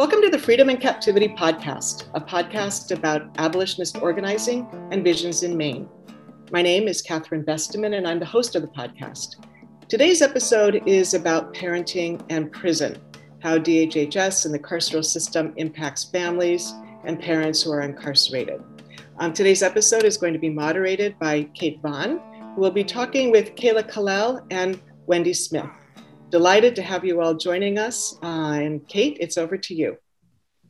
Welcome to the Freedom and Captivity Podcast, a podcast about abolitionist organizing and visions in Maine. My name is Catherine Besteman, and I'm the host of the podcast. Today's episode is about parenting and prison, how DHHS and the carceral system impacts families and parents who are incarcerated. Um, today's episode is going to be moderated by Kate Vaughn, who will be talking with Kayla Kalel and Wendy Smith. Delighted to have you all joining us. Uh, and Kate, it's over to you.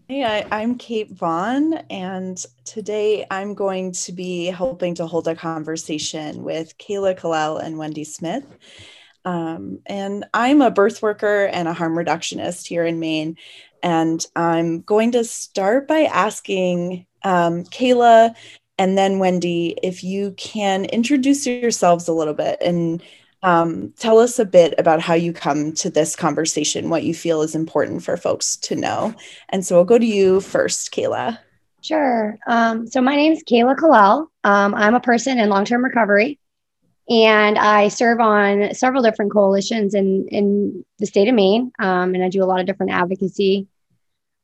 Hey, I, am Kate Vaughn, and today I'm going to be helping to hold a conversation with Kayla Kalel and Wendy Smith. Um, and I'm a birth worker and a harm reductionist here in Maine. And I'm going to start by asking um, Kayla and then Wendy if you can introduce yourselves a little bit and um, tell us a bit about how you come to this conversation, what you feel is important for folks to know. And so I'll go to you first, Kayla. Sure. Um, so my name is Kayla Kalel. Um, I'm a person in long term recovery, and I serve on several different coalitions in, in the state of Maine, um, and I do a lot of different advocacy.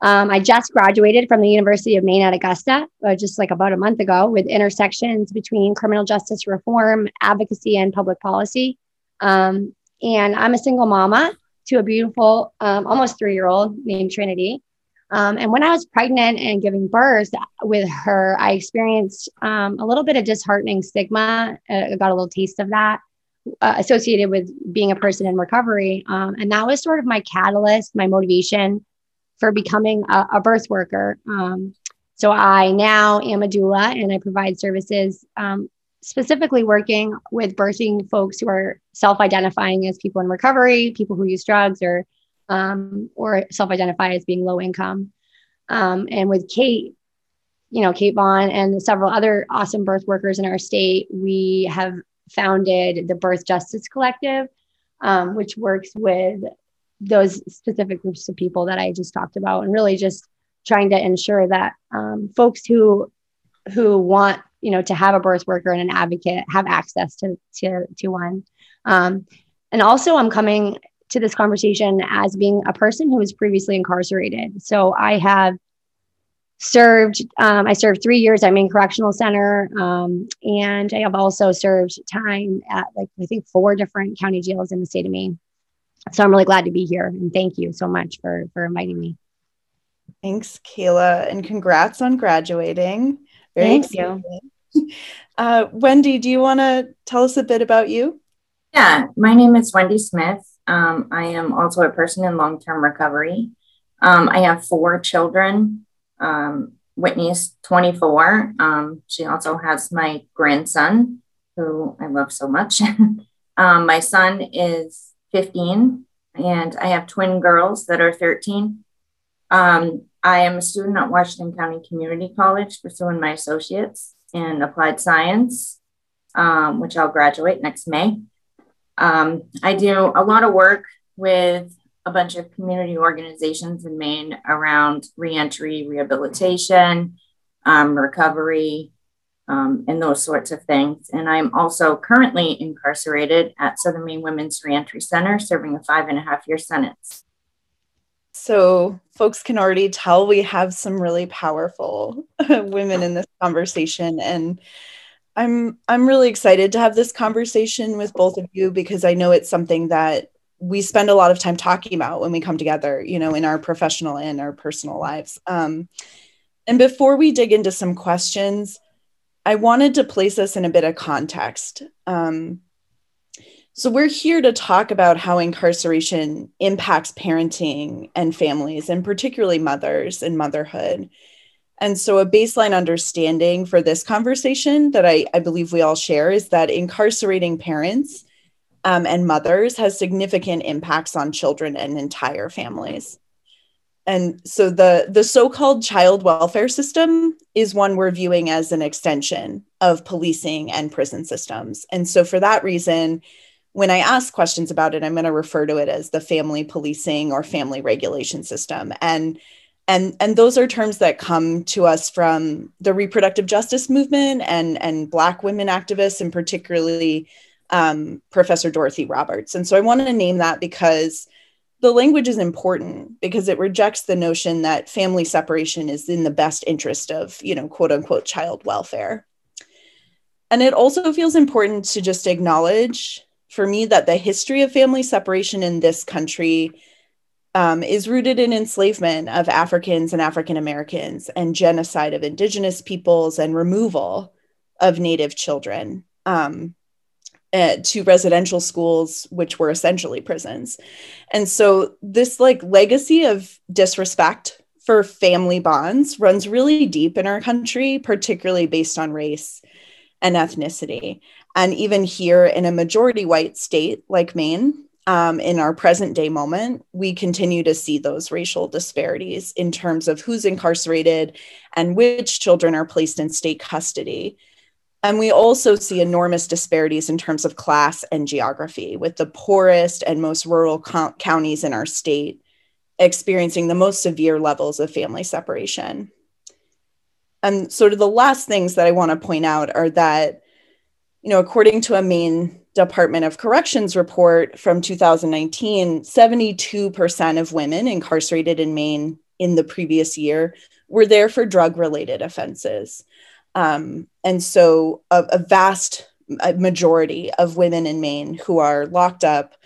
Um, I just graduated from the University of Maine at Augusta, uh, just like about a month ago, with intersections between criminal justice reform, advocacy, and public policy. Um, and I'm a single mama to a beautiful, um, almost three year old named Trinity. Um, and when I was pregnant and giving birth with her, I experienced um, a little bit of disheartening stigma. Uh, I got a little taste of that uh, associated with being a person in recovery. Um, and that was sort of my catalyst, my motivation for becoming a, a birth worker. Um, so I now am a doula and I provide services um, specifically working with birthing folks who are self-identifying as people in recovery, people who use drugs, or um, or self-identify as being low income. Um, and with Kate, you know, Kate Vaughn and several other awesome birth workers in our state, we have founded the Birth Justice Collective, um, which works with those specific groups of people that I just talked about, and really just trying to ensure that um, folks who who want you know to have a birth worker and an advocate have access to to to one. Um, and also i'm coming to this conversation as being a person who was previously incarcerated. So i have served um, i served three years. At maine correctional center um, and i have also served time at like i think four different county jails in the state of maine. So i'm really glad to be here and thank you so much for for inviting me. Thanks kayla and congrats on graduating. Very Thank exciting. you. Uh, Wendy, do you want to tell us a bit about you? Yeah, my name is Wendy Smith. Um, I am also a person in long term recovery. Um, I have four children. Um, Whitney is 24. Um, she also has my grandson, who I love so much. Um, my son is 15, and I have twin girls that are 13. Um, I am a student at Washington County Community College pursuing my associates in applied science, um, which I'll graduate next May. Um, I do a lot of work with a bunch of community organizations in Maine around reentry, rehabilitation, um, recovery, um, and those sorts of things. And I'm also currently incarcerated at Southern Maine Women's Reentry Center, serving a five and a half year sentence. So, folks can already tell we have some really powerful women in this conversation and I'm I'm really excited to have this conversation with both of you because I know it's something that we spend a lot of time talking about when we come together, you know, in our professional and our personal lives. Um, and before we dig into some questions, I wanted to place us in a bit of context. Um, so, we're here to talk about how incarceration impacts parenting and families, and particularly mothers and motherhood. And so, a baseline understanding for this conversation that I, I believe we all share is that incarcerating parents um, and mothers has significant impacts on children and entire families. And so, the, the so called child welfare system is one we're viewing as an extension of policing and prison systems. And so, for that reason, when I ask questions about it, I'm going to refer to it as the family policing or family regulation system. And and and those are terms that come to us from the reproductive justice movement and and Black women activists, and particularly um, Professor Dorothy Roberts. And so I want to name that because the language is important because it rejects the notion that family separation is in the best interest of, you know, quote unquote child welfare. And it also feels important to just acknowledge for me that the history of family separation in this country um, is rooted in enslavement of Africans and African Americans and genocide of indigenous peoples and removal of Native children. Um, uh, to residential schools which were essentially prisons and so this like legacy of disrespect for family bonds runs really deep in our country particularly based on race and ethnicity and even here in a majority white state like maine um, in our present day moment, we continue to see those racial disparities in terms of who's incarcerated and which children are placed in state custody. And we also see enormous disparities in terms of class and geography, with the poorest and most rural co- counties in our state experiencing the most severe levels of family separation. And sort of the last things that I want to point out are that, you know, according to a Maine Department of Corrections report from 2019, 72% of women incarcerated in Maine in the previous year were there for drug related offenses. Um, and so, a, a vast majority of women in Maine who are locked up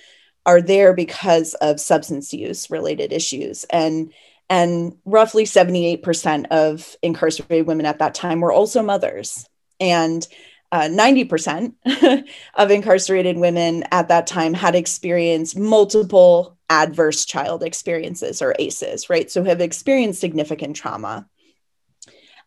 are there because of substance use related issues. And and roughly 78% of incarcerated women at that time were also mothers. And uh, 90% of incarcerated women at that time had experienced multiple adverse child experiences or ACEs, right? So have experienced significant trauma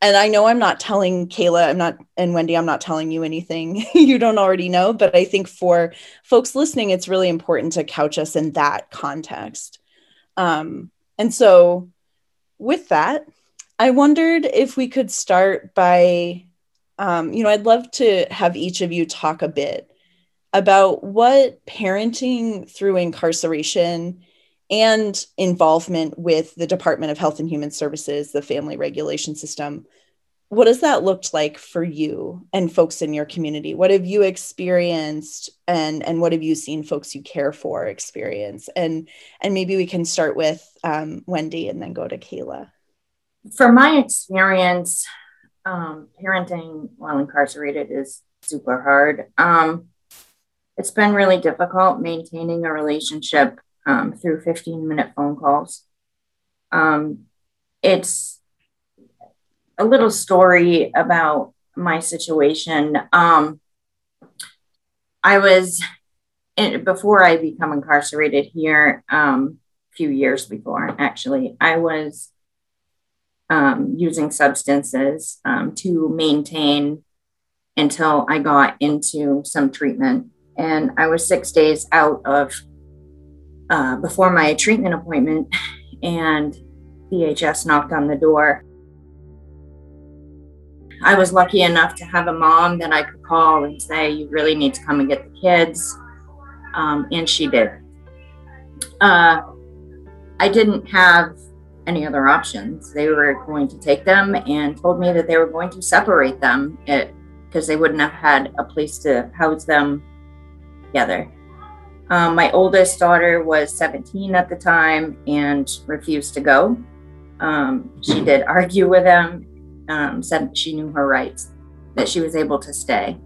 and I know I'm not telling Kayla, I'm not, and Wendy, I'm not telling you anything you don't already know, but I think for folks listening, it's really important to couch us in that context. Um, and so, with that, I wondered if we could start by, um, you know, I'd love to have each of you talk a bit about what parenting through incarceration and involvement with the Department of Health and Human Services, the family regulation system. What has that looked like for you and folks in your community? What have you experienced and, and what have you seen folks you care for experience? And, and maybe we can start with um, Wendy and then go to Kayla. From my experience, um, parenting while incarcerated is super hard. Um, it's been really difficult maintaining a relationship um, through 15 minute phone calls. Um, it's a little story about my situation. Um, I was in, before I become incarcerated here, um, a few years before actually, I was um, using substances um, to maintain until I got into some treatment. And I was six days out of uh, before my treatment appointment, and DHS knocked on the door. I was lucky enough to have a mom that I could call and say, You really need to come and get the kids. Um, and she did. Uh, I didn't have any other options. They were going to take them and told me that they were going to separate them because they wouldn't have had a place to house them together. Um, my oldest daughter was 17 at the time and refused to go. Um, she did argue with them, um, said she knew her rights, that she was able to stay.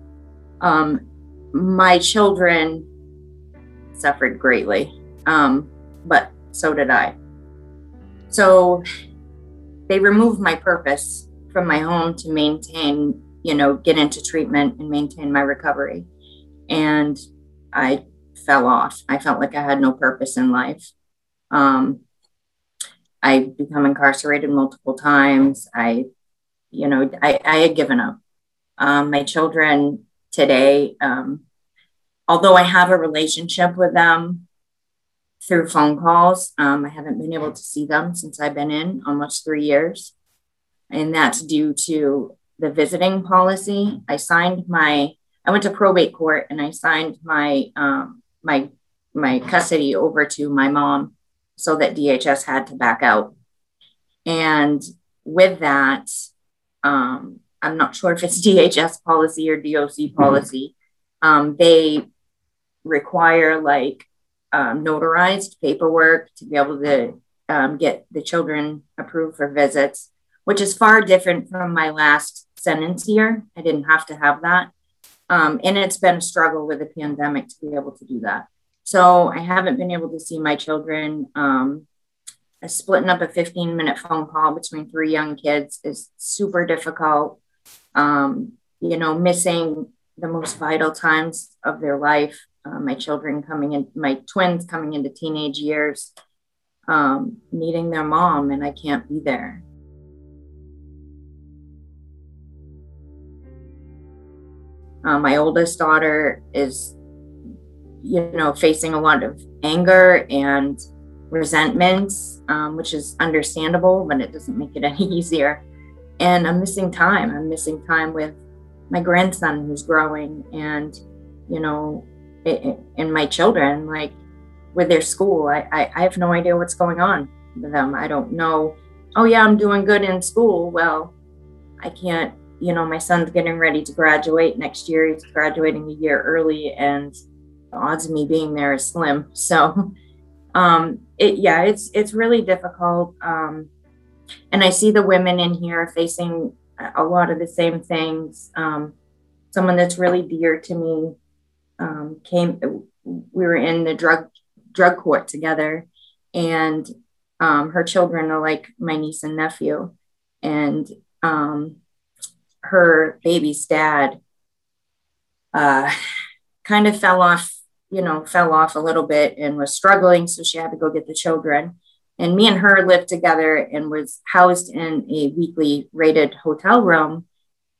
Um, my children suffered greatly, um, but so did I. So they removed my purpose from my home to maintain, you know, get into treatment and maintain my recovery. And I fell off. I felt like I had no purpose in life. Um, I become incarcerated multiple times. I, you know, I, I had given up. Um, my children today, um, although I have a relationship with them through phone calls, um, I haven't been able to see them since I've been in almost three years. And that's due to the visiting policy. I signed my, I went to probate court and I signed my um, my my custody over to my mom so that DHS had to back out. And with that, um, I'm not sure if it's DHS policy or DOC policy. Um, they require like um, notarized paperwork to be able to um, get the children approved for visits, which is far different from my last sentence year. I didn't have to have that. Um, and it's been a struggle with the pandemic to be able to do that. So I haven't been able to see my children. Um, splitting up a 15 minute phone call between three young kids is super difficult. Um, you know, missing the most vital times of their life. Uh, my children coming in, my twins coming into teenage years, um, needing their mom, and I can't be there. Uh, my oldest daughter is, you know, facing a lot of anger and resentments, um, which is understandable, but it doesn't make it any easier. And I'm missing time. I'm missing time with my grandson who's growing and, you know, and my children, like with their school. I, I, I have no idea what's going on with them. I don't know. Oh, yeah, I'm doing good in school. Well, I can't, you know, my son's getting ready to graduate next year. He's graduating a year early, and the odds of me being there is slim. So, um, it, yeah, it's it's really difficult. Um, and I see the women in here facing a lot of the same things. Um, someone that's really dear to me um, came. We were in the drug drug court together, and um, her children are like my niece and nephew, and um, her baby's dad uh, kind of fell off. You know, fell off a little bit and was struggling, so she had to go get the children and me and her lived together and was housed in a weekly rated hotel room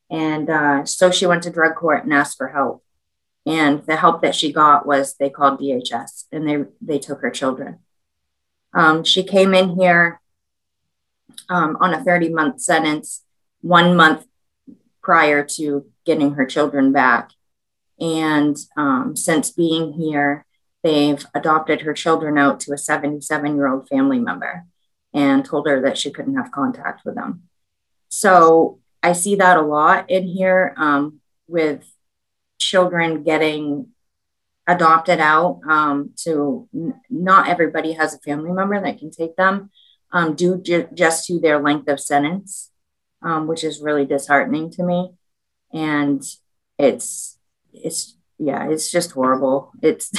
and uh, so she went to drug court and asked for help and the help that she got was they called dhs and they they took her children um, she came in here um, on a 30 month sentence one month prior to getting her children back and um, since being here they've adopted her children out to a 77 year old family member and told her that she couldn't have contact with them. So I see that a lot in here um, with children getting adopted out um, to n- not everybody has a family member that can take them um, due ju- just to their length of sentence, um, which is really disheartening to me. And it's, it's yeah, it's just horrible. It's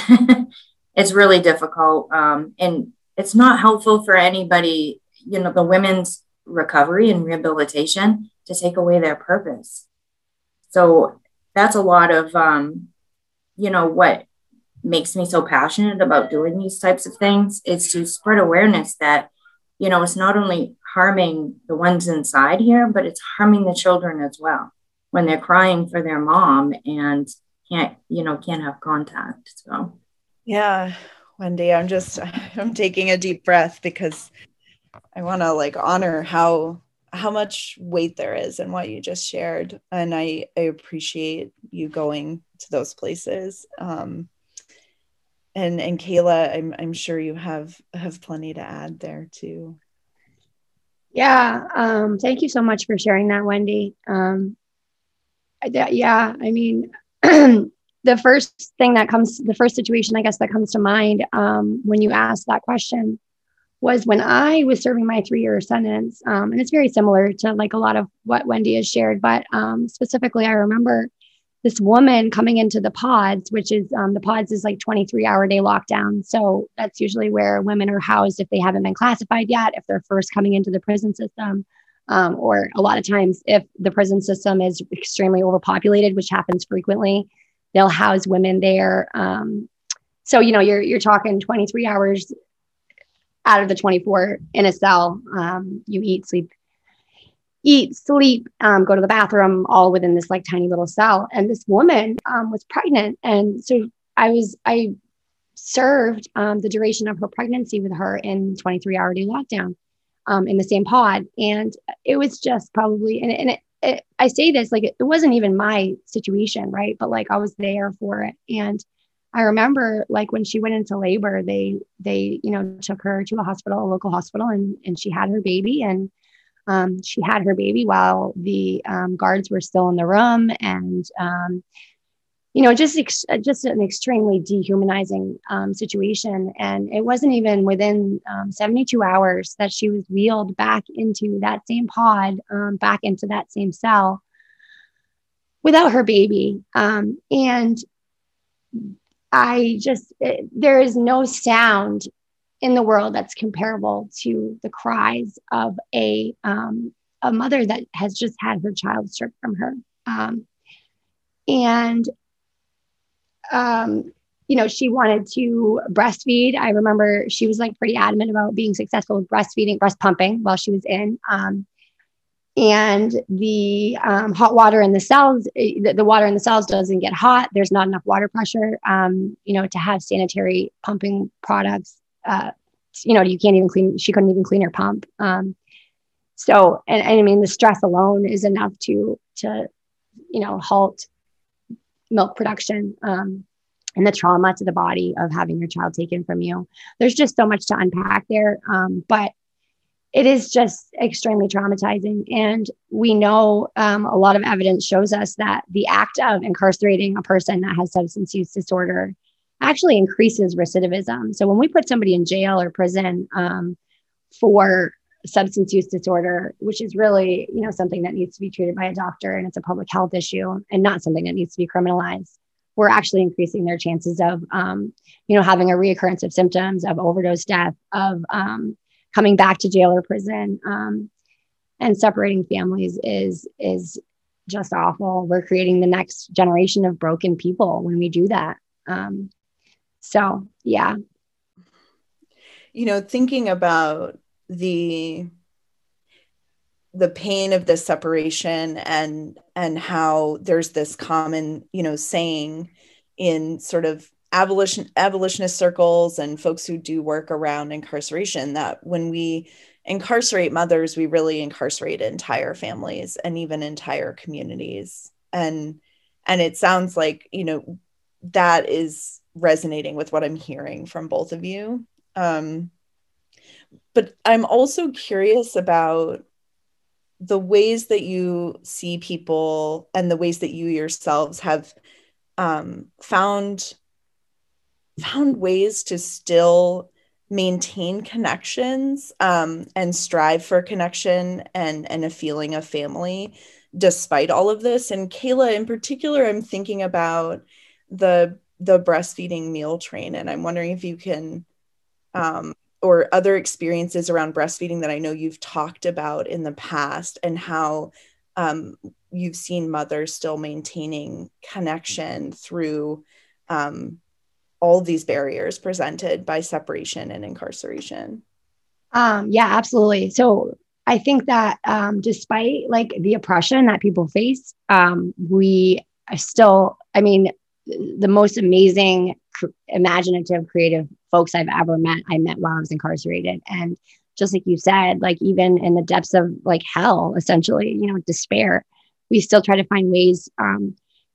it's really difficult, um, and it's not helpful for anybody. You know, the women's recovery and rehabilitation to take away their purpose. So that's a lot of, um, you know, what makes me so passionate about doing these types of things is to spread awareness that, you know, it's not only harming the ones inside here, but it's harming the children as well. When they're crying for their mom and can't you know can't have contact so. Yeah wendy i'm just i'm taking a deep breath because i want to like honor how how much weight there is in what you just shared and i i appreciate you going to those places um and and kayla i'm i'm sure you have have plenty to add there too. Yeah um thank you so much for sharing that wendy. Um yeah i mean the first thing that comes, the first situation, I guess, that comes to mind um, when you ask that question was when I was serving my three year sentence. Um, and it's very similar to like a lot of what Wendy has shared, but um, specifically, I remember this woman coming into the pods, which is um, the pods is like 23 hour day lockdown. So that's usually where women are housed if they haven't been classified yet, if they're first coming into the prison system. Um, or a lot of times, if the prison system is extremely overpopulated, which happens frequently, they'll house women there. Um, so you know you're you're talking 23 hours out of the 24 in a cell. Um, you eat, sleep, eat, sleep, um, go to the bathroom, all within this like tiny little cell. And this woman um, was pregnant, and so I was I served um, the duration of her pregnancy with her in 23 hour day lockdown um, in the same pod, and it was just probably and, and it, it, I say this like it, it wasn't even my situation, right? But like I was there for it. And I remember like when she went into labor, they they you know took her to a hospital, a local hospital, and and she had her baby, and um, she had her baby while the um, guards were still in the room, and um, you know, just ex- just an extremely dehumanizing um, situation. And it wasn't even within um, 72 hours that she was wheeled back into that same pod, um, back into that same cell without her baby. And I just, it, there is no sound in the world that's comparable to the cries of a um, a mother that has just had her child stripped from her. Um, and um, you know, she wanted to breastfeed. I remember she was like pretty adamant about being successful with breastfeeding, breast pumping while she was in. Um, and the um, hot water in the cells, eh, the, the, water in the cells doesn't get hot. There's not enough water pressure, um, you know, to have sanitary pumping products. Uh, you know, you can't even clean. She couldn't even clean her pump. Um, so, and, and I mean, the stress alone is enough to to, you know, halt milk production um, and the trauma to the body of having your child taken from you. There's just so much to unpack there, um, but it is just extremely traumatizing. And we know um, a lot of evidence shows us that the act of incarcerating a person that has substance use disorder actually increases recidivism. So when we put somebody in jail or prison um, for substance use disorder, which is really, you know, something that needs to be treated by a doctor and it's a public health issue and not something that needs to be criminalized. We're actually increasing their chances of, um, you know, having a reoccurrence of symptoms, of overdose death, of um, coming back to jail or prison. Um, and separating families is is just awful. We're creating the next generation of broken people when we do that. Um, so, yeah. You know, thinking about the the pain of this separation and and how there's this common you know saying in sort of abolition abolitionist circles and folks who do work around incarceration that when we incarcerate mothers we really incarcerate entire families and even entire communities. And and it sounds like you know that is resonating with what i'm hearing from both of you. Um but I'm also curious about the ways that you see people and the ways that you yourselves have um, found found ways to still maintain connections um, and strive for connection and and a feeling of family despite all of this. And kayla in particular i'm thinking about the the breastfeeding meal train and i'm wondering if you can um, or other experiences around breastfeeding that I know you've talked about in the past and how um, you've seen mothers still maintaining connection through um, all these barriers presented by separation and incarceration. Um, yeah, absolutely. So I think that um, despite like the oppression that people face, um, we still, I mean, the most amazing, cr- imaginative, creative folks I've ever met, I met while I was incarcerated. And just like you said, like even in the depths of like hell, essentially, you know, despair, we still try to find ways um,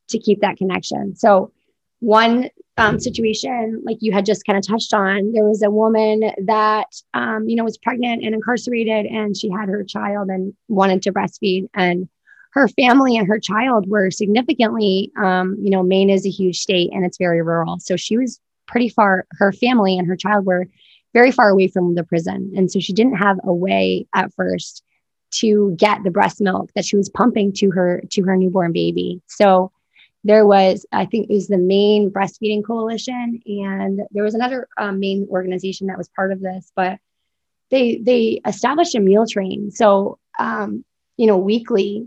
to keep that connection. So, one um, situation, like you had just kind of touched on, there was a woman that, um, you know, was pregnant and incarcerated, and she had her child and wanted to breastfeed. And her family and her child were significantly, um, you know, Maine is a huge state and it's very rural. So she was pretty far, her family and her child were very far away from the prison. And so she didn't have a way at first to get the breast milk that she was pumping to her to her newborn baby. So there was, I think it was the Maine breastfeeding coalition, and there was another um, Maine organization that was part of this, but they they established a meal train. So um, you know, weekly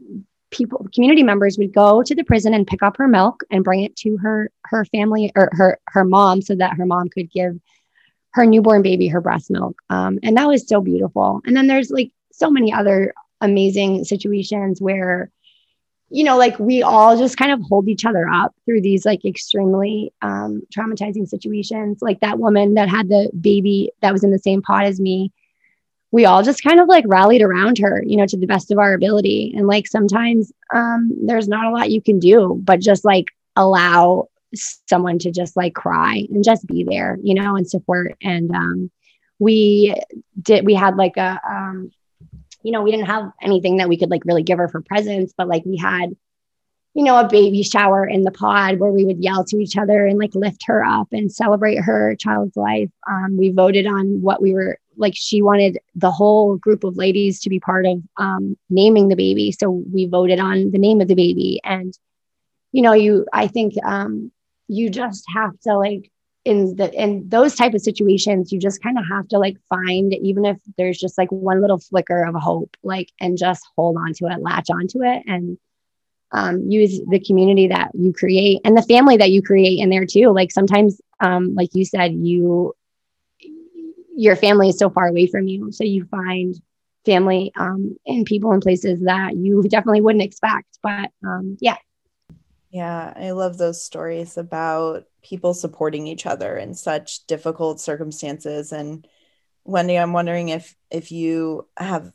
people community members would go to the prison and pick up her milk and bring it to her her family or her her mom so that her mom could give her newborn baby her breast milk um, and that was so beautiful and then there's like so many other amazing situations where you know like we all just kind of hold each other up through these like extremely um, traumatizing situations like that woman that had the baby that was in the same pot as me we all just kind of like rallied around her, you know, to the best of our ability. And like sometimes um, there's not a lot you can do, but just like allow someone to just like cry and just be there, you know, and support. And um, we did, we had like a, um, you know, we didn't have anything that we could like really give her for presents, but like we had, you know, a baby shower in the pod where we would yell to each other and like lift her up and celebrate her child's life. Um, we voted on what we were like. She wanted the whole group of ladies to be part of um, naming the baby. So we voted on the name of the baby. And, you know, you, I think um, you just have to like, in the in those type of situations you just kind of have to like find even if there's just like one little flicker of hope like and just hold on to it latch onto it and um, use the community that you create and the family that you create in there too. Like sometimes, um, like you said, you your family is so far away from you, so you find family um, and people in places that you definitely wouldn't expect. But um, yeah, yeah, I love those stories about people supporting each other in such difficult circumstances. And Wendy, I'm wondering if if you have,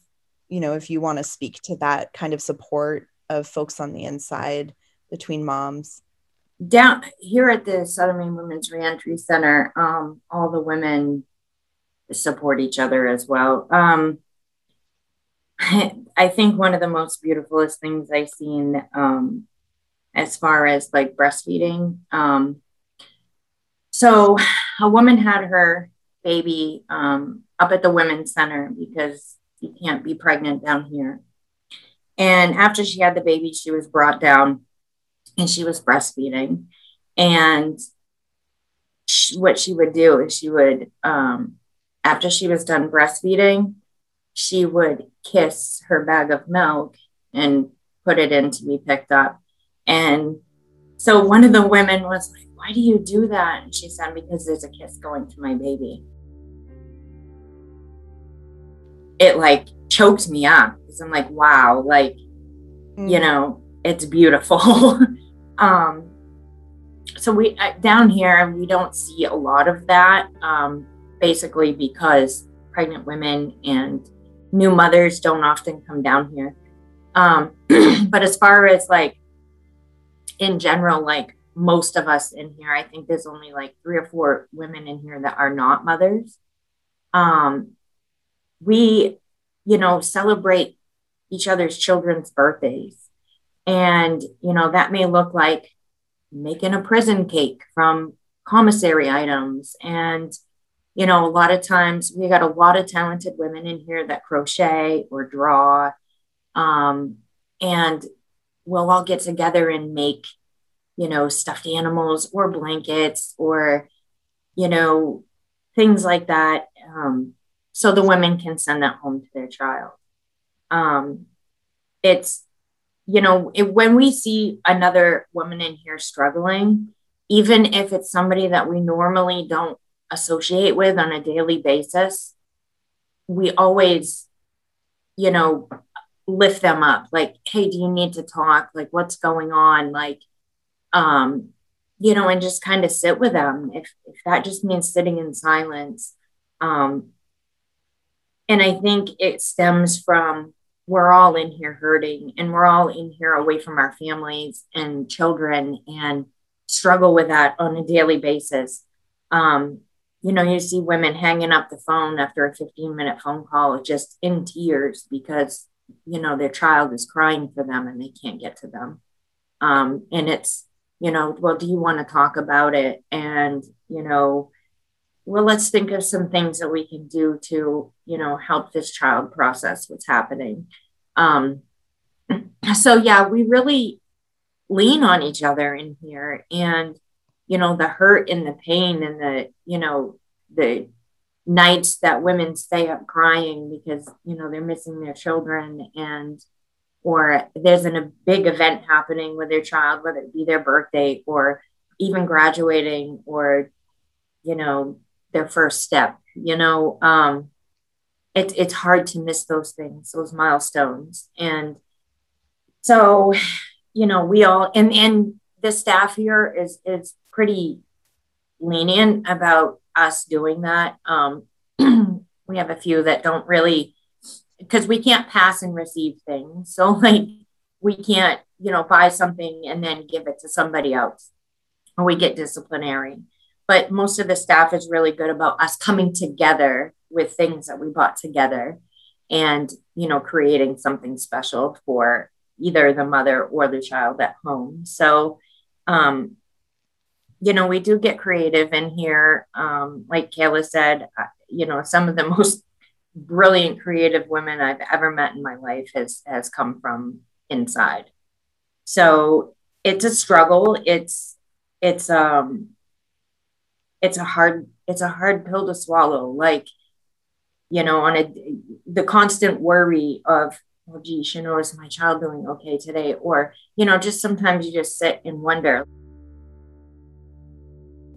you know, if you want to speak to that kind of support of folks on the inside between moms? Down here at the Southern Maine Women's Reentry Center, um, all the women support each other as well. Um, I think one of the most beautifulest things I've seen um, as far as like breastfeeding. Um, so, a woman had her baby um, up at the Women's Center because you can't be pregnant down here. And after she had the baby, she was brought down and she was breastfeeding. And she, what she would do is she would, um, after she was done breastfeeding, she would kiss her bag of milk and put it in to be picked up. And so one of the women was like, Why do you do that? And she said, Because there's a kiss going to my baby. It like choked me up because I'm like, wow, like, mm. you know, it's beautiful. um, so we uh, down here we don't see a lot of that, um, basically because pregnant women and new mothers don't often come down here. Um, but as far as like in general, like most of us in here, I think there's only like three or four women in here that are not mothers. Um, we you know, celebrate each other's children's birthdays. And, you know, that may look like making a prison cake from commissary items. And, you know, a lot of times we got a lot of talented women in here that crochet or draw. Um, and we'll all get together and make, you know, stuffed animals or blankets or, you know, things like that. Um, so the women can send that home to their child. Um, it's, you know, it, when we see another woman in here struggling, even if it's somebody that we normally don't associate with on a daily basis, we always, you know, lift them up like, hey, do you need to talk? Like, what's going on? Like, um, you know, and just kind of sit with them. If, if that just means sitting in silence, um, and I think it stems from we're all in here hurting and we're all in here away from our families and children and struggle with that on a daily basis. Um, you know, you see women hanging up the phone after a 15 minute phone call just in tears because, you know, their child is crying for them and they can't get to them. Um, and it's, you know, well, do you want to talk about it? And, you know, well, let's think of some things that we can do to, you know, help this child process what's happening. Um, so yeah, we really lean on each other in here, and you know, the hurt and the pain and the, you know, the nights that women stay up crying because you know they're missing their children and or there's an, a big event happening with their child whether it be their birthday or even graduating or you know their first step you know um it, it's hard to miss those things those milestones. And so you know we all and and the staff here is is pretty lenient about us doing that. Um we have a few that don't really because we can't pass and receive things so like we can't you know buy something and then give it to somebody else or we get disciplinary but most of the staff is really good about us coming together with things that we bought together and you know creating something special for either the mother or the child at home. So, um, you know, we do get creative in here. Um, like Kayla said, uh, you know, some of the most brilliant creative women I've ever met in my life has has come from inside. So it's a struggle. It's it's um it's a hard it's a hard pill to swallow. Like, you know, on a the constant worry of oh geez, you know, is my child doing okay today? Or, you know, just sometimes you just sit and wonder,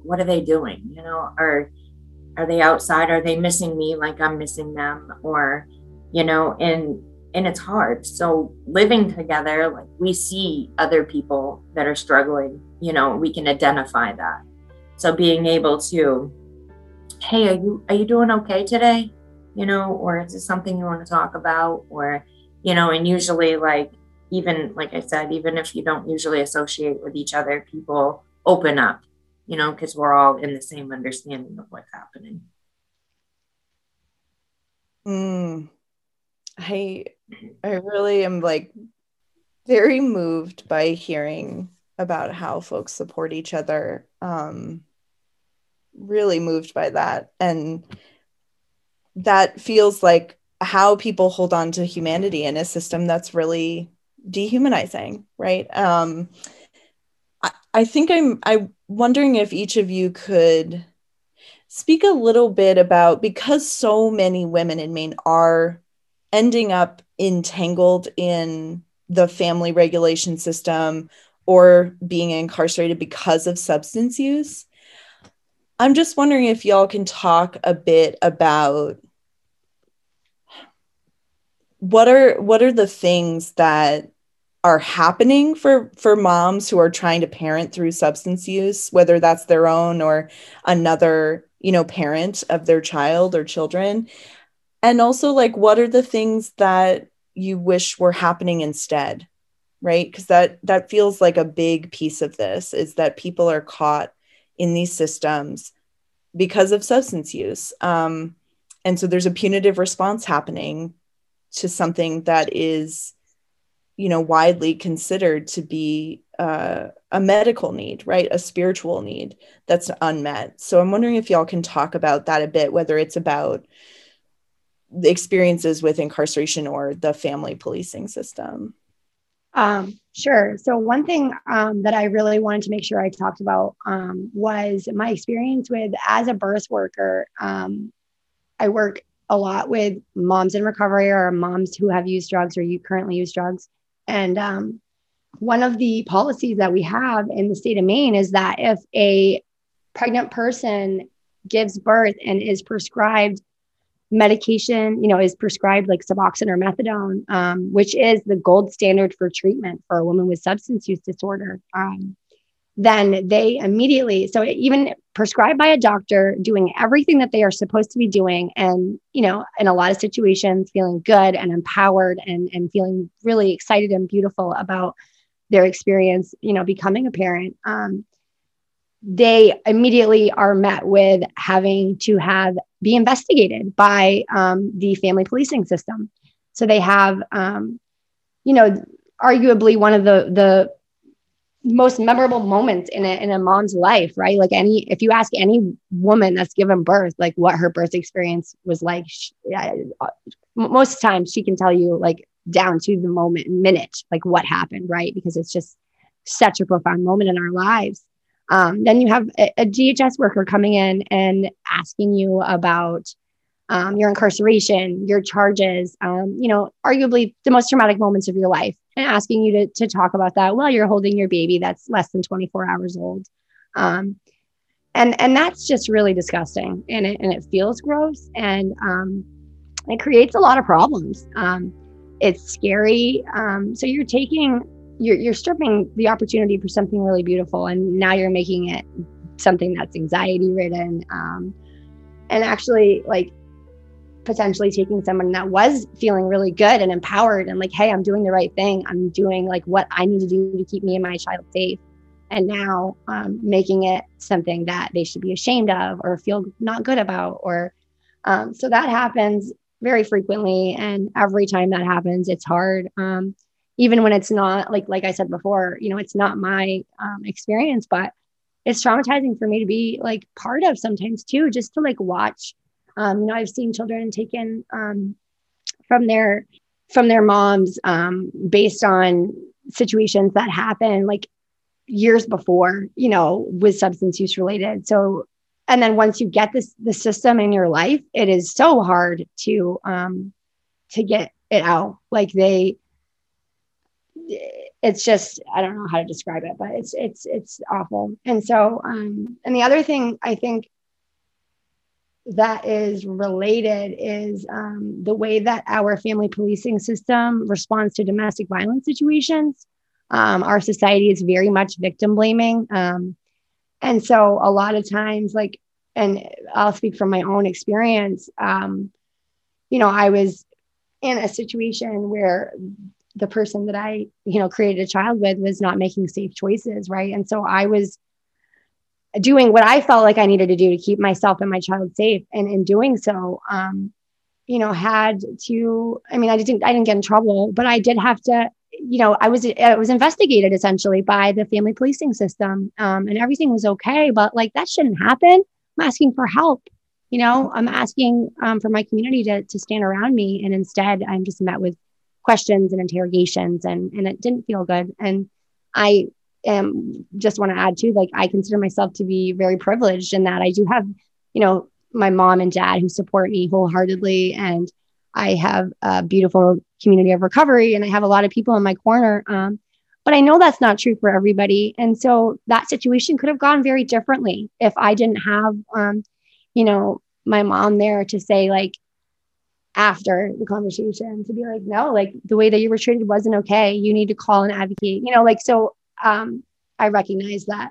what are they doing? You know, are are they outside? Are they missing me like I'm missing them? Or, you know, and and it's hard. So living together, like we see other people that are struggling, you know, we can identify that. So being able to, hey, are you are you doing okay today? You know, or is this something you want to talk about? Or you know, and usually like even like I said, even if you don't usually associate with each other, people open up, you know, because we're all in the same understanding of what's happening. Mm, I I really am like very moved by hearing about how folks support each other. Um, really moved by that, and that feels like how people hold on to humanity in a system that's really dehumanizing, right? Um, I, I think I'm I'm wondering if each of you could speak a little bit about because so many women in Maine are ending up entangled in the family regulation system or being incarcerated because of substance use. I'm just wondering if y'all can talk a bit about what are what are the things that are happening for for moms who are trying to parent through substance use whether that's their own or another you know parent of their child or children. And also like what are the things that you wish were happening instead right? Because that that feels like a big piece of this is that people are caught in these systems because of substance use. Um, and so there's a punitive response happening to something that is you know widely considered to be uh, a medical need right a spiritual need that's unmet so i'm wondering if y'all can talk about that a bit whether it's about the experiences with incarceration or the family policing system um, sure. So one thing um, that I really wanted to make sure I talked about um, was my experience with as a birth worker. Um, I work a lot with moms in recovery or moms who have used drugs or you currently use drugs. And um, one of the policies that we have in the state of Maine is that if a pregnant person gives birth and is prescribed medication, you know, is prescribed like Suboxone or methadone, um, which is the gold standard for treatment for a woman with substance use disorder, um, then they immediately, so even prescribed by a doctor, doing everything that they are supposed to be doing, and, you know, in a lot of situations, feeling good and empowered and, and feeling really excited and beautiful about their experience, you know, becoming a parent. Um, they immediately are met with having to have be investigated by um, the family policing system. So they have, um, you know, arguably one of the the most memorable moments in a, in a mom's life, right? Like any, if you ask any woman that's given birth, like what her birth experience was like, she, uh, most times she can tell you like down to the moment, minute, like what happened, right? Because it's just such a profound moment in our lives. Um, then you have a, a DHS worker coming in and asking you about um, your incarceration, your charges, um, you know, arguably the most traumatic moments of your life, and asking you to, to talk about that while you're holding your baby that's less than 24 hours old. Um, and, and that's just really disgusting and it, and it feels gross and um, it creates a lot of problems. Um, it's scary. Um, so you're taking, you're, you're stripping the opportunity for something really beautiful and now you're making it something that's anxiety ridden. and actually like potentially taking someone that was feeling really good and empowered and like, hey, I'm doing the right thing. I'm doing like what I need to do to keep me and my child safe. And now um, making it something that they should be ashamed of or feel not good about. Or um, so that happens very frequently. And every time that happens, it's hard. Um, even when it's not like like I said before, you know, it's not my um, experience, but it's traumatizing for me to be like part of sometimes too, just to like watch. Um, you know, I've seen children taken um, from their from their moms um, based on situations that happen like years before, you know, with substance use related. So, and then once you get this the system in your life, it is so hard to um, to get it out. Like they it's just I don't know how to describe it, but it's it's it's awful. And so um and the other thing I think that is related is um, the way that our family policing system responds to domestic violence situations. Um, our society is very much victim blaming. Um, and so a lot of times, like, and I'll speak from my own experience, um, you know, I was in a situation where the person that I, you know, created a child with was not making safe choices, right? And so I was doing what I felt like I needed to do to keep myself and my child safe. And in doing so, um, you know, had to, I mean, I didn't, I didn't get in trouble, but I did have to, you know, I was, I was investigated essentially by the family policing system um, and everything was okay. But like, that shouldn't happen. I'm asking for help. You know, I'm asking um, for my community to, to stand around me. And instead, I'm just met with questions and interrogations and and it didn't feel good and i am just want to add too like i consider myself to be very privileged in that i do have you know my mom and dad who support me wholeheartedly and i have a beautiful community of recovery and i have a lot of people in my corner um, but i know that's not true for everybody and so that situation could have gone very differently if i didn't have um, you know my mom there to say like after the conversation to be like, no, like the way that you were treated wasn't okay. You need to call and advocate, you know, like, so um, I recognize that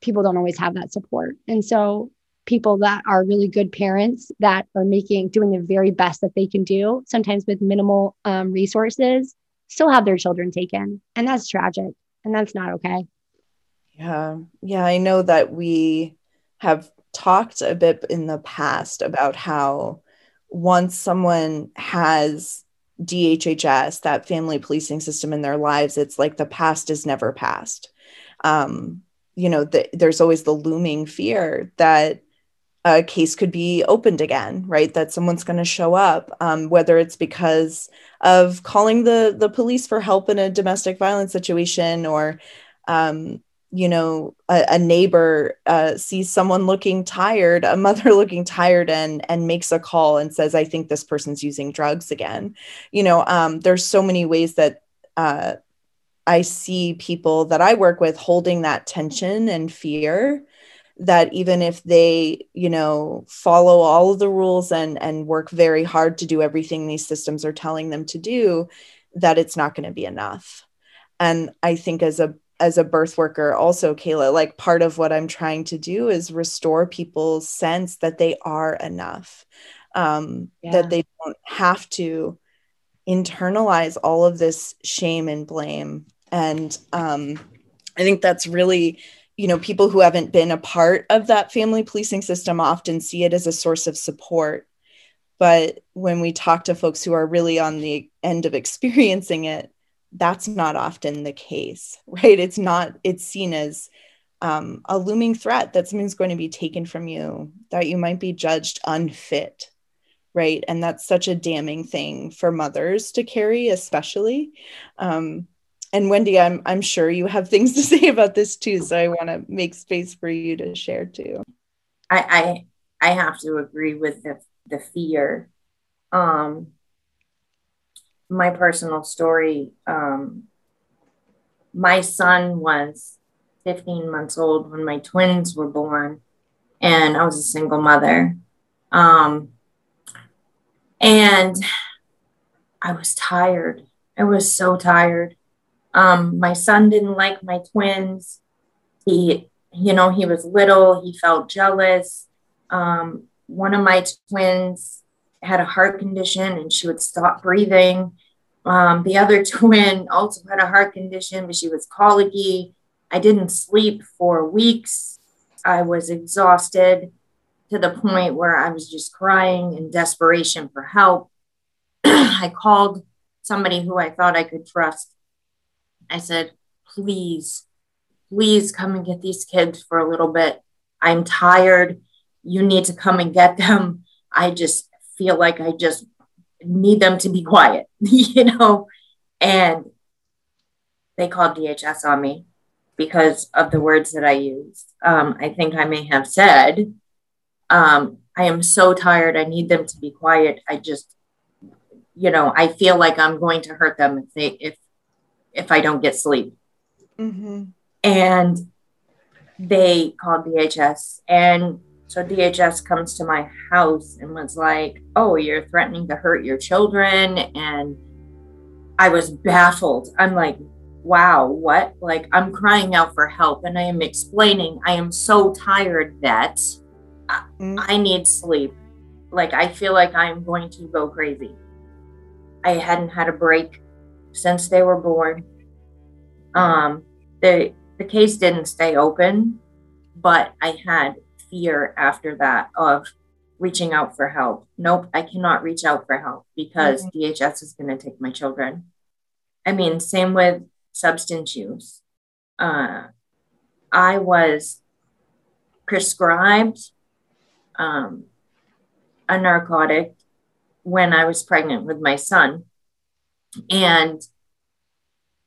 people don't always have that support. And so people that are really good parents that are making, doing the very best that they can do, sometimes with minimal um, resources, still have their children taken. And that's tragic. And that's not okay. Yeah. Yeah. I know that we have talked a bit in the past about how once someone has DHHS, that family policing system in their lives, it's like the past is never past. Um, you know, the, there's always the looming fear that a case could be opened again, right? That someone's going to show up, um, whether it's because of calling the the police for help in a domestic violence situation, or um, you know a, a neighbor uh, sees someone looking tired a mother looking tired and and makes a call and says i think this person's using drugs again. You know um, there's so many ways that uh, i see people that i work with holding that tension and fear that even if they you know follow all of the rules and and work very hard to do everything these systems are telling them to do that it's not going to be enough. And i think as a as a birth worker also kayla like part of what i'm trying to do is restore people's sense that they are enough um, yeah. that they don't have to internalize all of this shame and blame and um, i think that's really you know people who haven't been a part of that family policing system often see it as a source of support but when we talk to folks who are really on the end of experiencing it that's not often the case, right? It's not, it's seen as um, a looming threat that something's going to be taken from you, that you might be judged unfit, right? And that's such a damning thing for mothers to carry, especially. Um, and Wendy, I'm I'm sure you have things to say about this too, so I want to make space for you to share too. I I, I have to agree with the the fear. Um, my personal story, um, my son was 15 months old when my twins were born, and I was a single mother. Um, and I was tired. I was so tired. Um, my son didn't like my twins. He, you know, he was little, he felt jealous. Um, one of my twins had a heart condition and she would stop breathing. Um, the other twin also had a heart condition, but she was colicky. I didn't sleep for weeks. I was exhausted to the point where I was just crying in desperation for help. I called somebody who I thought I could trust I said, please, please come and get these kids for a little bit. I'm tired. You need to come and get them. I just feel like I just need them to be quiet, you know? And they called DHS on me because of the words that I used. Um, I think I may have said, um, I am so tired. I need them to be quiet. I just, you know, I feel like I'm going to hurt them if they, if, if I don't get sleep. Mm-hmm. And they called DHS. And so DHS comes to my house and was like, Oh, you're threatening to hurt your children. And I was baffled. I'm like, Wow, what? Like, I'm crying out for help. And I am explaining, I am so tired that mm-hmm. I need sleep. Like, I feel like I'm going to go crazy. I hadn't had a break since they were born. Um, the the case didn't stay open, but I had fear after that of reaching out for help. Nope, I cannot reach out for help because mm-hmm. DHS is going to take my children. I mean, same with substance use. Uh, I was prescribed um, a narcotic when I was pregnant with my son. And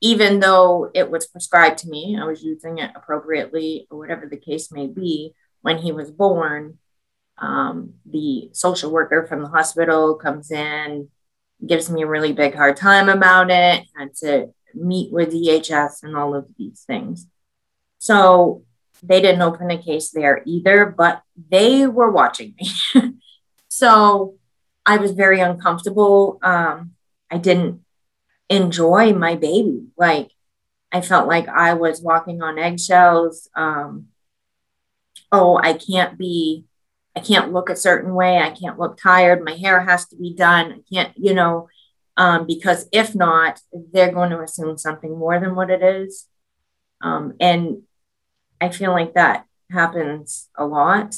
even though it was prescribed to me, I was using it appropriately or whatever the case may be. When he was born, um, the social worker from the hospital comes in, gives me a really big hard time about it, had to meet with DHS and all of these things. So they didn't open a case there either, but they were watching me. so I was very uncomfortable. Um, I didn't enjoy my baby. Like I felt like I was walking on eggshells. Um, oh, I can't be, I can't look a certain way. I can't look tired. My hair has to be done. I can't, you know, um, because if not, they're going to assume something more than what it is. Um, and I feel like that happens a lot.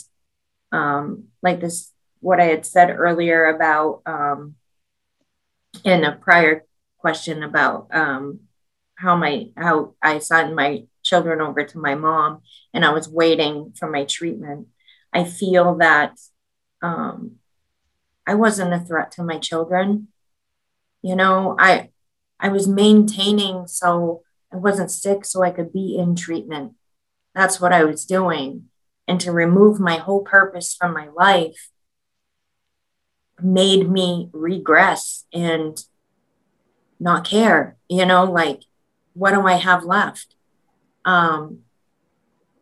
Um, like this, what I had said earlier about um, in a prior question about um, how my how I signed my children over to my mom, and I was waiting for my treatment. I feel that um, I wasn't a threat to my children. You know, I I was maintaining so I wasn't sick, so I could be in treatment. That's what I was doing, and to remove my whole purpose from my life made me regress and not care, you know, like what do I have left? Um,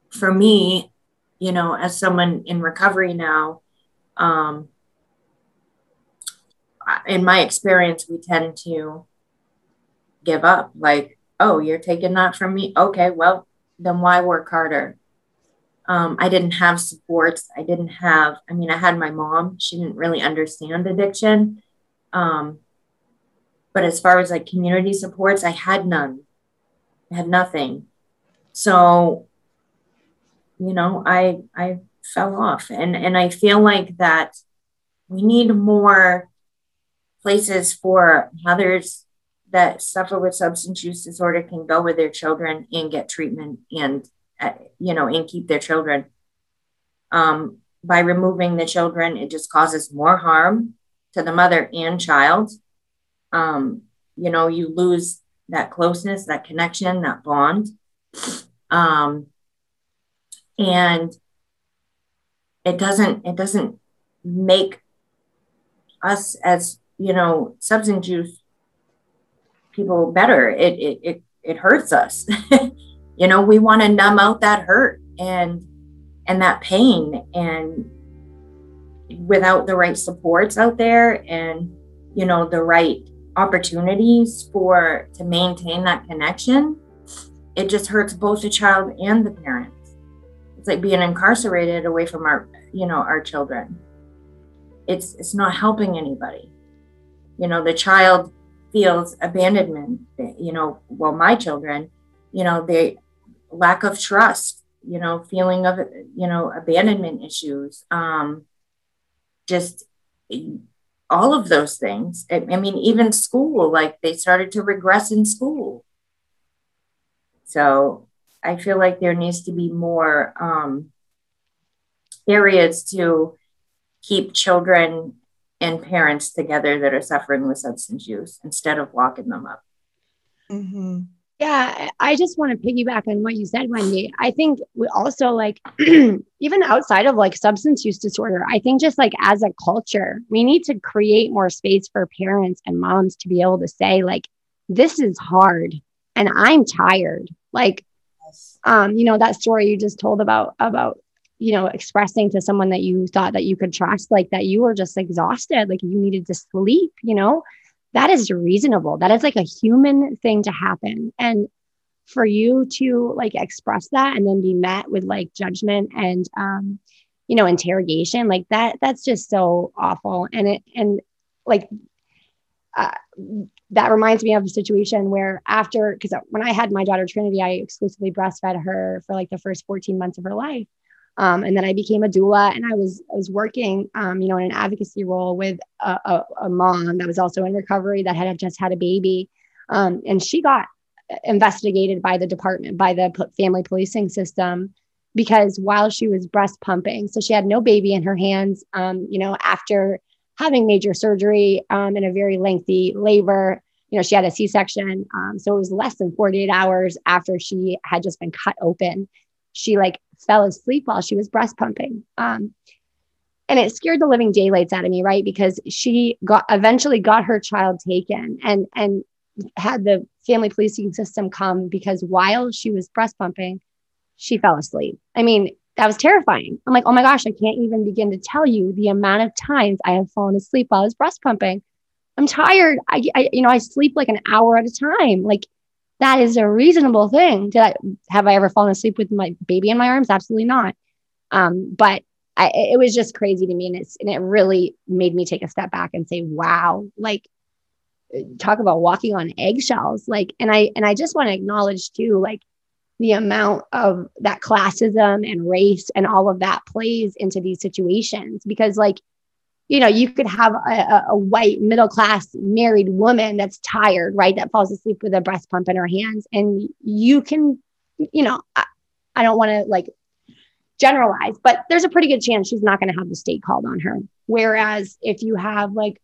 for me, you know, as someone in recovery now, um, in my experience, we tend to give up. Like, oh, you're taking that from me. Okay, well, then why work harder? Um, I didn't have supports. I didn't have, I mean, I had my mom. She didn't really understand addiction. Um, but as far as like community supports, I had none. I had nothing. So, you know, I I fell off. And and I feel like that we need more places for mothers that suffer with substance use disorder can go with their children and get treatment and uh, you know and keep their children um, by removing the children it just causes more harm to the mother and child um, you know, you lose that closeness, that connection, that bond. Um, and it doesn't, it doesn't make us as, you know, substance use people better. It, it, it, it hurts us. you know, we want to numb out that hurt and, and that pain and without the right supports out there and, you know, the right opportunities for to maintain that connection, it just hurts both the child and the parents. It's like being incarcerated away from our, you know, our children. It's it's not helping anybody. You know, the child feels abandonment. You know, well, my children, you know, they lack of trust. You know, feeling of you know abandonment issues. Um, just all of those things. I, I mean, even school, like they started to regress in school. So I feel like there needs to be more um, areas to keep children and parents together that are suffering with substance use instead of locking them up. Mm-hmm. Yeah, I just want to piggyback on what you said, Wendy. I think we also like, even outside of like substance use disorder, I think just like as a culture, we need to create more space for parents and moms to be able to say, like, this is hard and I'm tired. Like, um, you know, that story you just told about, about, you know, expressing to someone that you thought that you could trust, like that you were just exhausted, like you needed to sleep, you know, that is reasonable. That is like a human thing to happen. And for you to like express that and then be met with like judgment and um, you know, interrogation, like that, that's just so awful. And it and like uh, that reminds me of a situation where after because when I had my daughter Trinity, I exclusively breastfed her for like the first 14 months of her life. Um, and then I became a doula and I was, I was working, um, you know, in an advocacy role with a, a, a, mom that was also in recovery that had just had a baby. Um, and she got investigated by the department, by the family policing system, because while she was breast pumping, so she had no baby in her hands, um, you know, after having major surgery um, in a very lengthy labor, you know, she had a C-section. Um, so it was less than 48 hours after she had just been cut open. She like fell asleep while she was breast pumping. Um, and it scared the living daylights out of me, right? Because she got eventually got her child taken and and had the family policing system come because while she was breast pumping, she fell asleep. I mean, that was terrifying. I'm like, oh my gosh, I can't even begin to tell you the amount of times I have fallen asleep while I was breast pumping. I'm tired. I, I you know, I sleep like an hour at a time. Like that is a reasonable thing. Did I have I ever fallen asleep with my baby in my arms? Absolutely not. Um, but I, it was just crazy to me, and it's and it really made me take a step back and say, "Wow!" Like, talk about walking on eggshells. Like, and I and I just want to acknowledge too, like the amount of that classism and race and all of that plays into these situations because like you know, you could have a, a white middle class married woman that's tired, right? That falls asleep with a breast pump in her hands. And you can, you know, I, I don't want to like generalize, but there's a pretty good chance she's not going to have the state called on her. Whereas if you have like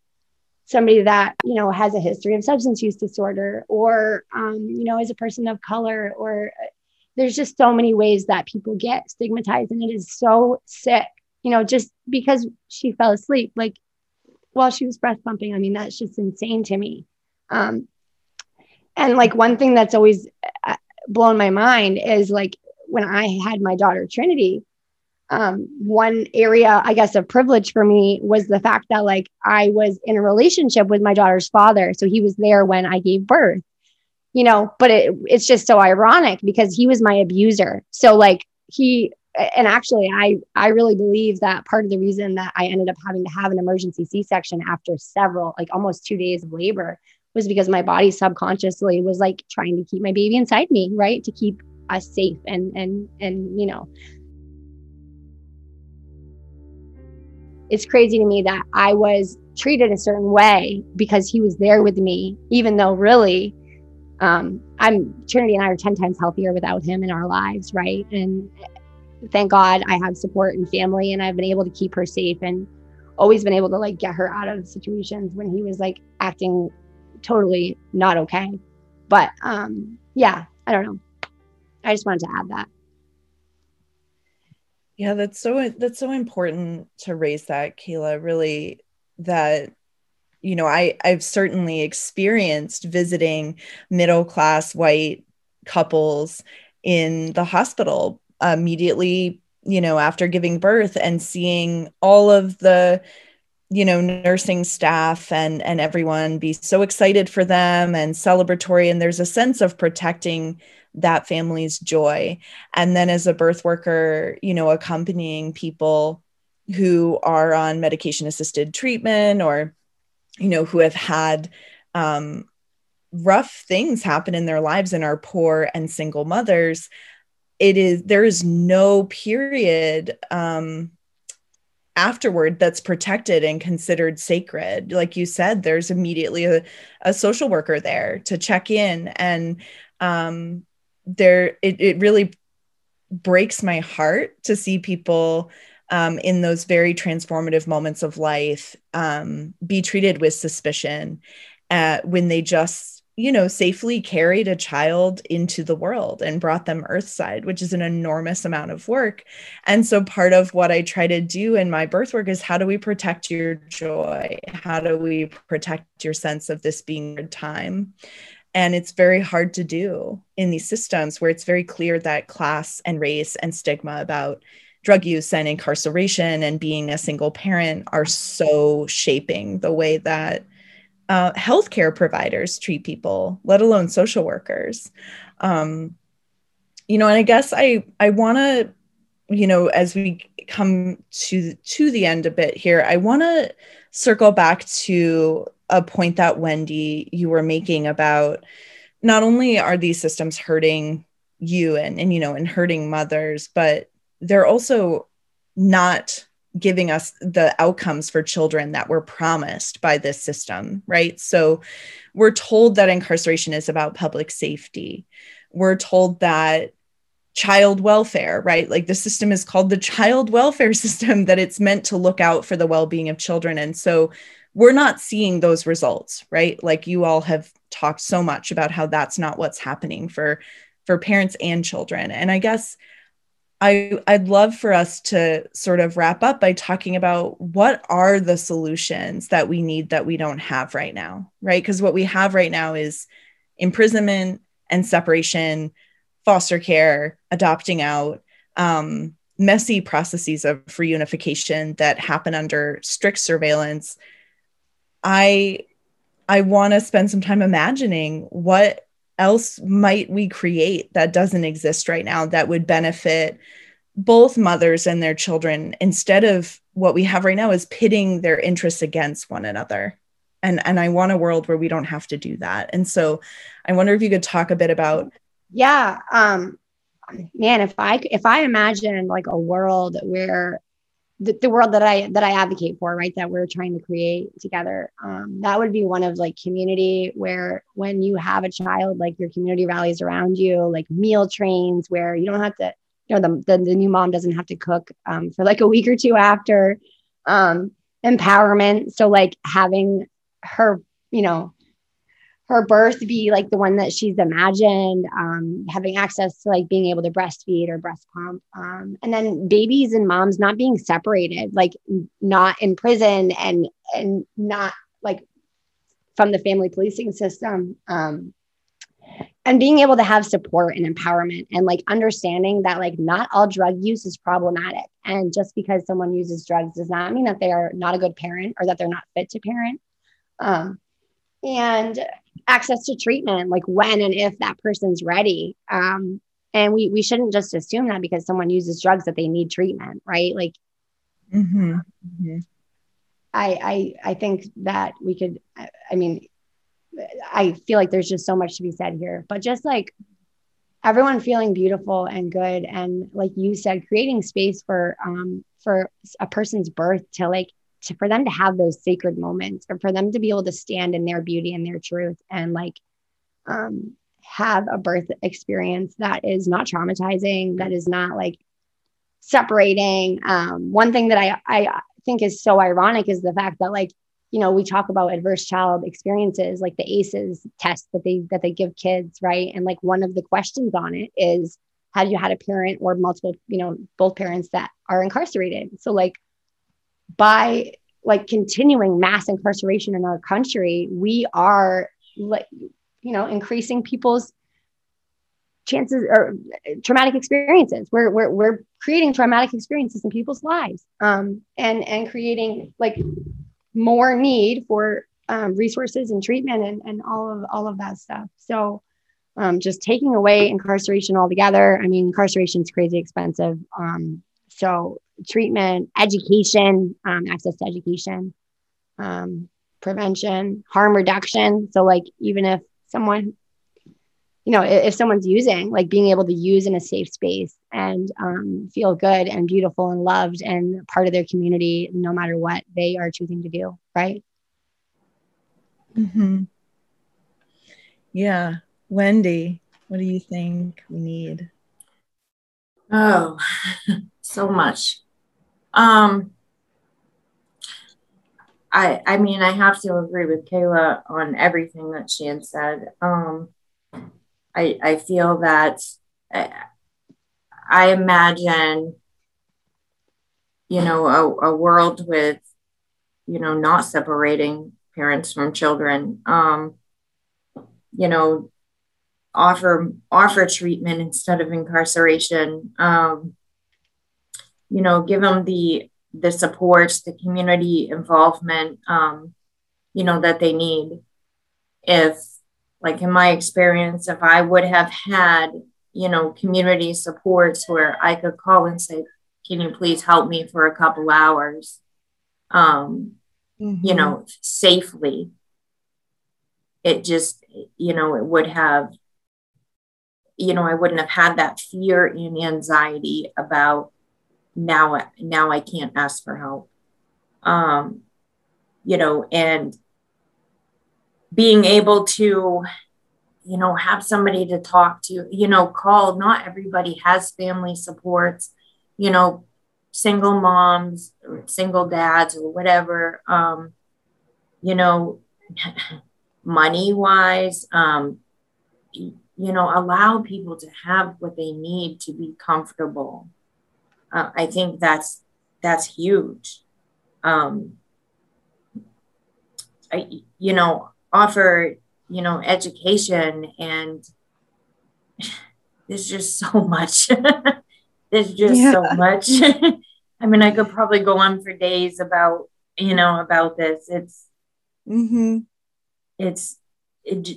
somebody that, you know, has a history of substance use disorder or, um, you know, is a person of color or there's just so many ways that people get stigmatized and it is so sick you know, just because she fell asleep, like while she was breast pumping. I mean, that's just insane to me. Um, and like one thing that's always uh, blown my mind is like when I had my daughter Trinity, um, one area, I guess, of privilege for me was the fact that like I was in a relationship with my daughter's father. So he was there when I gave birth, you know, but it, it's just so ironic because he was my abuser. So like he and actually i i really believe that part of the reason that i ended up having to have an emergency c-section after several like almost two days of labor was because my body subconsciously was like trying to keep my baby inside me right to keep us safe and and and you know it's crazy to me that i was treated a certain way because he was there with me even though really um, I'm Trinity and I are 10 times healthier without him in our lives, right? And thank God I have support and family and I've been able to keep her safe and always been able to like get her out of situations when he was like acting totally not okay. But um yeah, I don't know. I just wanted to add that. Yeah, that's so that's so important to raise that, Kayla, really that you know, I I've certainly experienced visiting middle class white couples in the hospital immediately you know after giving birth and seeing all of the you know nursing staff and and everyone be so excited for them and celebratory. And there's a sense of protecting that family's joy. And then as a birth worker you know accompanying people who are on medication assisted treatment or you know who have had um, rough things happen in their lives and are poor and single mothers it is there is no period um afterward that's protected and considered sacred. Like you said there's immediately a, a social worker there to check in and um there it, it really breaks my heart to see people um, in those very transformative moments of life um, be treated with suspicion uh, when they just you know, safely carried a child into the world and brought them earthside, which is an enormous amount of work. And so part of what I try to do in my birth work is how do we protect your joy? How do we protect your sense of this being your time? And it's very hard to do in these systems where it's very clear that class and race and stigma about drug use and incarceration and being a single parent are so shaping the way that uh, healthcare providers treat people, let alone social workers. Um, you know, and I guess I I want to, you know, as we come to to the end a bit here, I want to circle back to a point that Wendy you were making about not only are these systems hurting you and and you know and hurting mothers, but they're also not giving us the outcomes for children that were promised by this system, right? So we're told that incarceration is about public safety. We're told that child welfare, right? Like the system is called the child welfare system, that it's meant to look out for the well being of children. And so we're not seeing those results, right? Like you all have talked so much about how that's not what's happening for for parents and children. And I guess I, I'd love for us to sort of wrap up by talking about what are the solutions that we need that we don't have right now, right? Because what we have right now is imprisonment and separation, foster care, adopting out, um, messy processes of reunification that happen under strict surveillance. I I want to spend some time imagining what else might we create that doesn't exist right now that would benefit both mothers and their children instead of what we have right now is pitting their interests against one another. And and i want a world where we don't have to do that. And so i wonder if you could talk a bit about yeah um man if i if i imagine like a world where the, the world that I that I advocate for, right? That we're trying to create together. Um, that would be one of like community where when you have a child, like your community rallies around you, like meal trains where you don't have to, you know, the the, the new mom doesn't have to cook um, for like a week or two after. Um, empowerment. So like having her, you know, her birth be like the one that she's imagined, um, having access to like being able to breastfeed or breast pump. Um, and then babies and moms not being separated, like not in prison and and not like from the family policing system. Um, and being able to have support and empowerment and like understanding that like not all drug use is problematic and just because someone uses drugs does not mean that they are not a good parent or that they're not fit to parent um, and access to treatment, like when and if that person's ready. Um, and we we shouldn't just assume that because someone uses drugs that they need treatment, right? Like, mm-hmm. Mm-hmm. I I I think that we could. I mean, I feel like there's just so much to be said here, but just like everyone feeling beautiful and good, and like you said, creating space for um for a person's birth to like to for them to have those sacred moments or for them to be able to stand in their beauty and their truth and like um, have a birth experience that is not traumatizing that is not like separating. Um, one thing that I, I think is so ironic is the fact that like you know we talk about adverse child experiences like the aces test that they that they give kids right? And like one of the questions on it is have you had a parent or multiple you know both parents that are incarcerated? So like by like continuing mass incarceration in our country, we are like, you know, increasing people's chances or traumatic experiences. We're, we're, we're creating traumatic experiences in people's lives um, and, and creating like more need for um, resources and treatment and, and all of, all of that stuff. So um, just taking away incarceration altogether. I mean, incarceration is crazy expensive. Um, so treatment, education, um, access to education, um, prevention, harm reduction. So like even if someone, you know, if, if, someone's using, like being able to use in a safe space and um, feel good and beautiful and loved and part of their community, no matter what they are choosing to do, right? Mm-hmm. Yeah, Wendy, What do you think we need? Oh, so much. Um, I I mean, I have to agree with Kayla on everything that she had said. Um, I I feel that I, I imagine, you know, a, a world with, you know, not separating parents from children. Um, you know, offer offer treatment instead of incarceration. Um, you know, give them the the support, the community involvement, um, you know, that they need. If, like in my experience, if I would have had, you know, community supports where I could call and say, "Can you please help me for a couple hours?" Um, mm-hmm. You know, safely. It just, you know, it would have you know, I wouldn't have had that fear and anxiety about now, now I can't ask for help. Um, you know, and being able to, you know, have somebody to talk to, you know, call. Not everybody has family supports, you know, single moms or single dads or whatever. Um, you know, money wise, um, you know, allow people to have what they need to be comfortable. Uh, I think that's that's huge. Um, I, you know, offer you know education and there's just so much. there's just yeah. so much. I mean, I could probably go on for days about you know about this. It's mm-hmm. it's it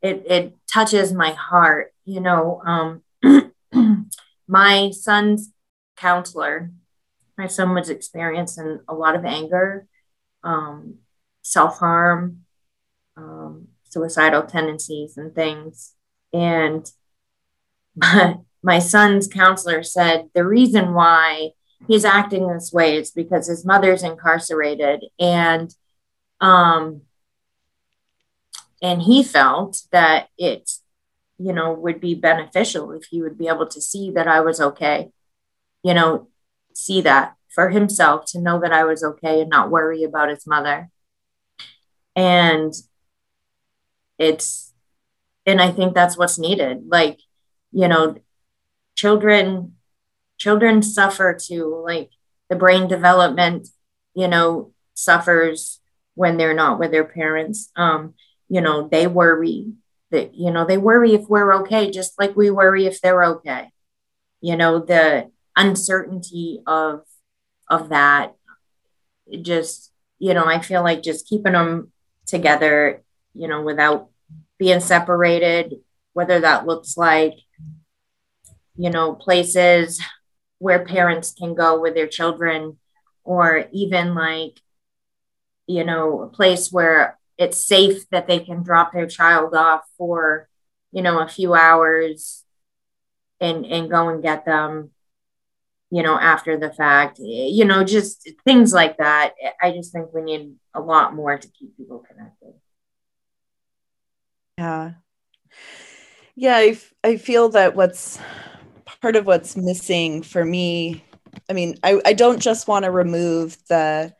it it touches my heart. You know, um, my son's counselor, my son was experiencing a lot of anger, um, self harm, um, suicidal tendencies, and things. And my, my son's counselor said the reason why he's acting this way is because his mother's incarcerated and um, and he felt that it you know would be beneficial if he would be able to see that i was okay you know see that for himself to know that i was okay and not worry about his mother. And it's and i think that's what's needed. Like you know children children suffer too. Like the brain development you know suffers when they're not with their parents. Um you know, they worry that, you know, they worry if we're okay, just like we worry if they're okay. You know, the uncertainty of of that. Just, you know, I feel like just keeping them together, you know, without being separated, whether that looks like, you know, places where parents can go with their children, or even like, you know, a place where it's safe that they can drop their child off for you know a few hours and and go and get them you know after the fact you know just things like that i just think we need a lot more to keep people connected yeah yeah I, I feel that what's part of what's missing for me i mean i, I don't just want to remove the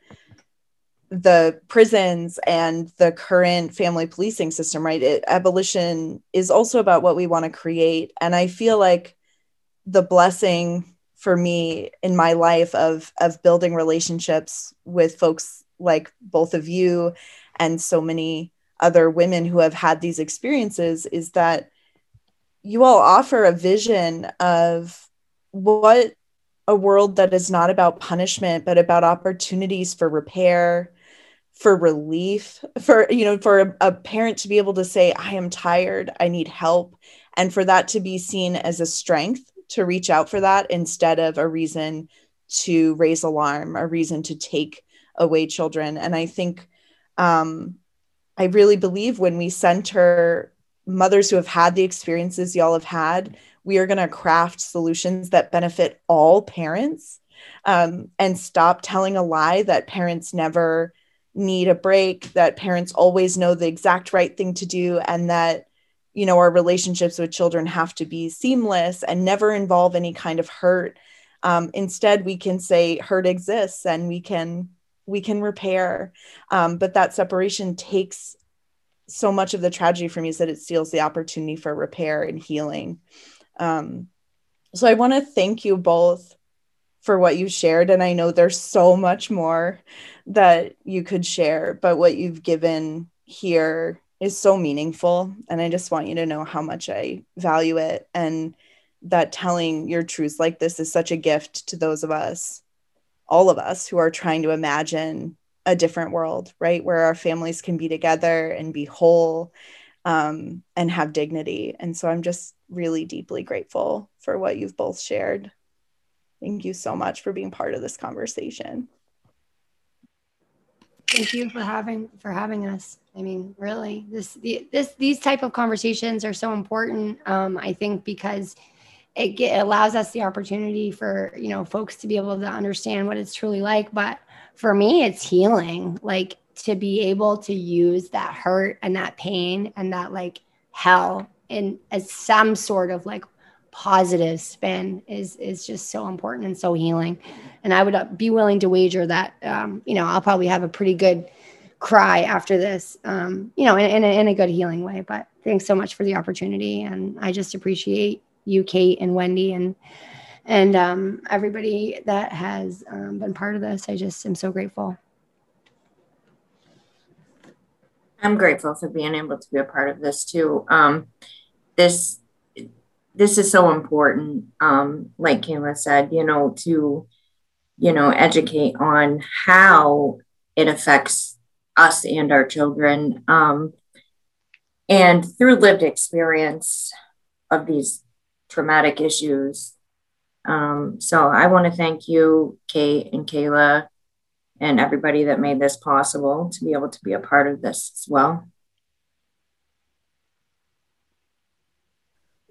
the prisons and the current family policing system, right? It, abolition is also about what we want to create. And I feel like the blessing for me in my life of of building relationships with folks like both of you and so many other women who have had these experiences is that you all offer a vision of what a world that is not about punishment but about opportunities for repair for relief for you know for a, a, parent to be able to say i am tired. I need help. And for that to be seen as a strength to reach out for that instead of a reason to raise alarm a reason to take away children. And i think um, i really believe when we center mothers who have had the experiences y'all have had we are going to craft solutions that benefit all parents um, and stop telling a lie that parents never need a break, that parents always know the exact right thing to do, and that you know our relationships with children have to be seamless and never involve any kind of hurt. Um, instead we can say hurt exists and we can we can repair. Um, but that separation takes so much of the tragedy me is that it steals the opportunity for repair and healing. Um, so i want to thank you both for what you shared and i know there's so much more that you could share but what you've given here is so meaningful and i just want you to know how much i value it and that telling your truths like this is such a gift to those of us all of us who are trying to imagine a different world right? Where our families can be together and be whole um, and have dignity. And so i'm just really deeply grateful for what you've both shared. Thank you so much for being part of this conversation thank you for having for having us. I mean really this the, this these type of conversations are so important um, i think because it, get, allows us the opportunity for you know folks to be able to understand what it's truly like. But for me it's healing like to be able to use that hurt and that pain and that like hell in as some sort of like positive spin is is just so important and so healing. And i would uh, be willing to wager that um, you know i'll probably have a pretty good cry after this um, you know in, in, a, in a good healing way. But thanks so much for the opportunity. And i just appreciate you kate and wendy and and um, everybody that has um, been part of this. I just am so grateful. I'm grateful for being able to be a part of this too. Um, this this is so important um, like kayla said you know to you know educate on how it affects us and our children um, and through lived experience of these traumatic issues. Um, so i want to thank you kate and kayla and everybody that made this possible to be able to be a part of this as well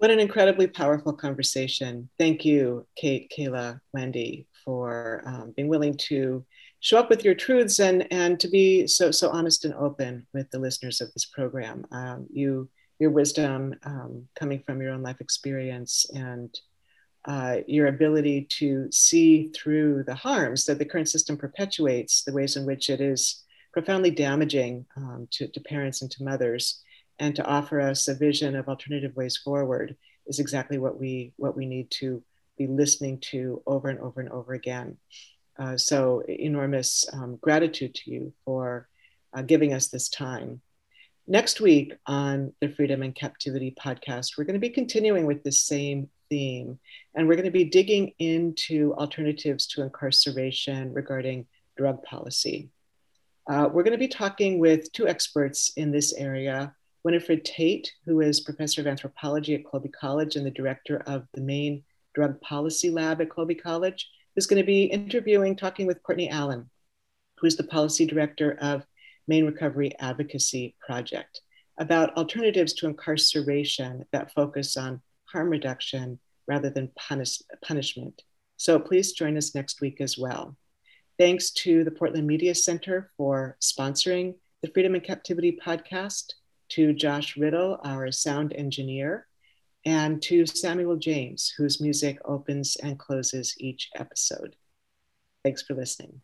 What an incredibly powerful conversation. Thank you, Kate, Kayla, Wendy, for um, being willing to show up with your truths and, and to be so, so honest and open with the listeners of this program. Um, you, your wisdom um, coming from your own life experience and uh, your ability to see through the harms that the current system perpetuates, the ways in which it is profoundly damaging um, to, to parents and to mothers and to offer us a vision of alternative ways forward is exactly what we what we need to be listening to over and over and over again. Uh, so enormous um, gratitude to you for uh, giving us this time. Next week on the Freedom and Captivity podcast, we're going to be continuing with the same theme, and we're going to be digging into alternatives to incarceration regarding drug policy. Uh, we're going to be talking with two experts in this area Winifred Tate, who is professor of anthropology at Colby College and the director of the Maine Drug Policy Lab at Colby College, is going to be interviewing, talking with Courtney Allen, who is the policy director of Maine Recovery Advocacy Project, about alternatives to incarceration that focus on harm reduction rather than punish, punishment. So please join us next week as well. Thanks to the Portland Media Center for sponsoring the Freedom and Captivity podcast to Josh Riddle, our sound engineer, and to Samuel James, whose music opens and closes each episode. Thanks for listening.